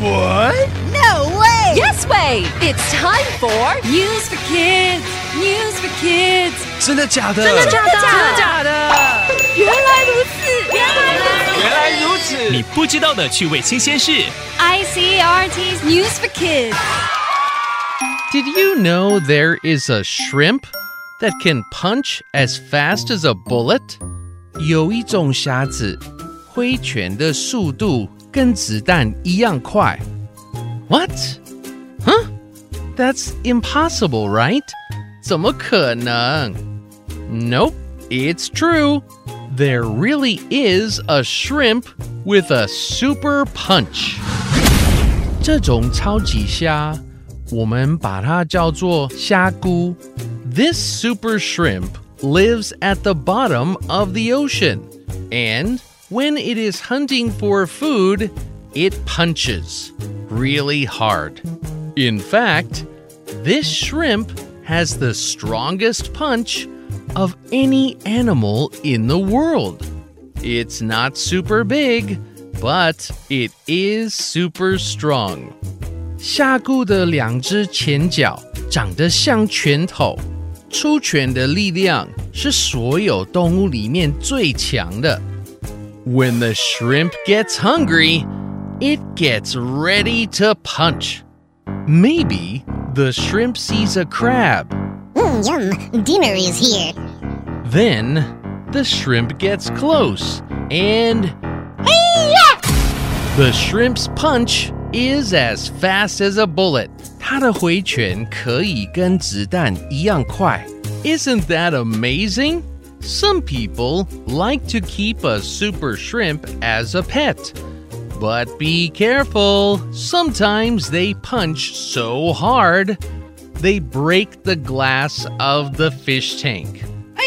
What? No way! Yes way! It's time for News for Kids. News for Kids. 真的假的？真的假的？真的假的？原来如此，原来如此。原来如此。你不知道的趣味新鲜事。 ICRT's News for Kids. Did you know there is a shrimp that can punch as fast as a bullet? 有一种虾子，挥拳的速度 跟子弹一样快。What? Huh? That's impossible, right? 怎么可能? Nope, it's true. There really is a shrimp with a super punch. 这种超级虾，我们把它叫做虾菇。This super shrimp lives at the bottom of the ocean, and when it is hunting for food, it punches really hard. In fact, this shrimp has the strongest punch of any animal in the world. It's not super big, but it is super strong. 虾菇的两只前脚长得像拳头，出拳的力量是所有动物里面最强的。 When the shrimp gets hungry, it gets ready to punch. Maybe the shrimp sees a crab. Mm, yum, dinner is here. Then the shrimp gets close and. The shrimp's punch is as fast as a bullet. 它的回拳可以跟子弹一样快。Isn't that amazing? Some people like to keep a super shrimp as a pet. But be careful. Sometimes they punch so hard, they break the glass of the fish tank.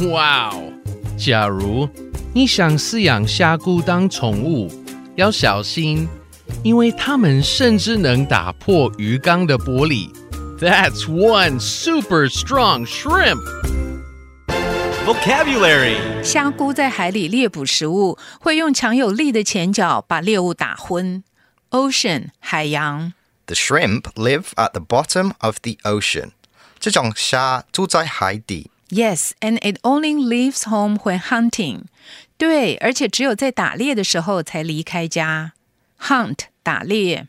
Wow! 假如你想饲养虾菇当宠物，要小心，因为它们甚至能打破鱼缸的玻璃。 That's one super strong shrimp. Vocabulary. 虾菇在海里猎捕食物，会用强有力的前脚把猎物打昏。Ocean 海洋 The shrimp live at the bottom of the ocean. 这种虾住在海底。 Yes, and it only leaves home when hunting. 对，而且只有在打猎的时候才离开家。Hunt 打猎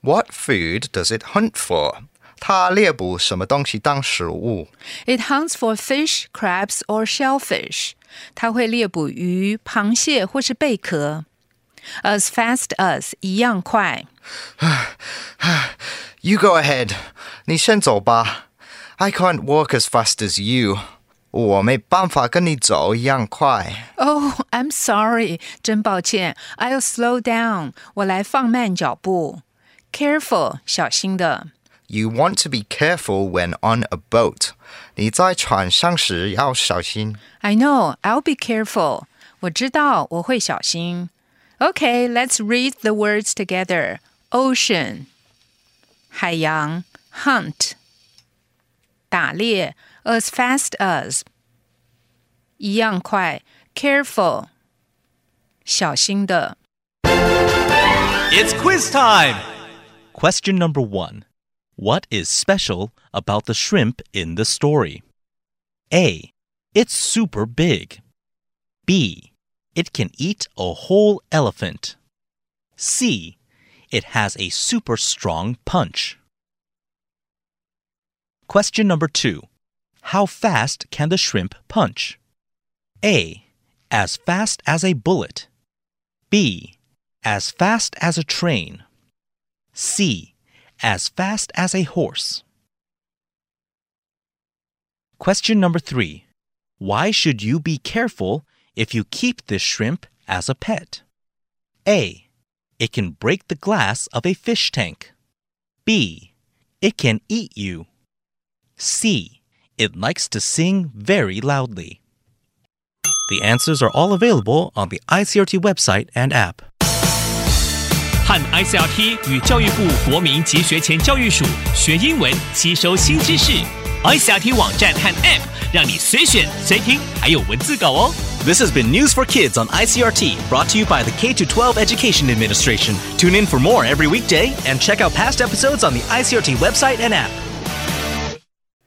What food does it hunt for? 它猎捕什么东西当食物，It hunts for fish, crabs, or shellfish. 它会猎捕鱼、螃蟹或是贝壳。As fast as 一样快。 ？You go ahead. 你先走吧。I can't walk as fast as you. 我没办法跟你走一样快。 Oh, I'm sorry. 真抱歉。I'll slow down. 我来放慢脚步。Careful，小心的。 You want to be careful when on a boat. 你在船上时要小心。 I know. I'll be careful. 我知道，我会小心。Okay, let's read the words together. Ocean，海洋；hunt，打猎；as fast as，一样快；careful，小心的。 It's quiz time. Question number one What is special about the shrimp in the story? A. It's super big. B. It can eat a whole elephant. C. It has a super strong punch. Question number two How fast can the shrimp punch? A. As fast as a bullet. B. As fast as a train. C. As fast as a horse. Question number three Why should you be careful if you keep this shrimp as a pet? A. It can break the glass of a fish tank. B. It can eat you. C. It likes to sing very loudly. The answers are all available on the ICRT website and app. 和 ICRT 与教育部国民及学前教育署学英文，吸收新知识。ICRT 网站和 App 让你随选随听，还有文字稿哦。 This has been News for Kids on ICRT, brought to you by the K 12 Education Administration. Tune in for more every weekday and check out past episodes on the ICRT website and app.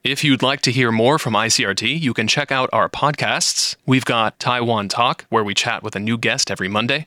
If you'd like to hear more from ICRT, you can check out our podcasts. We've got Taiwan Talk, where we chat with a new guest every Monday,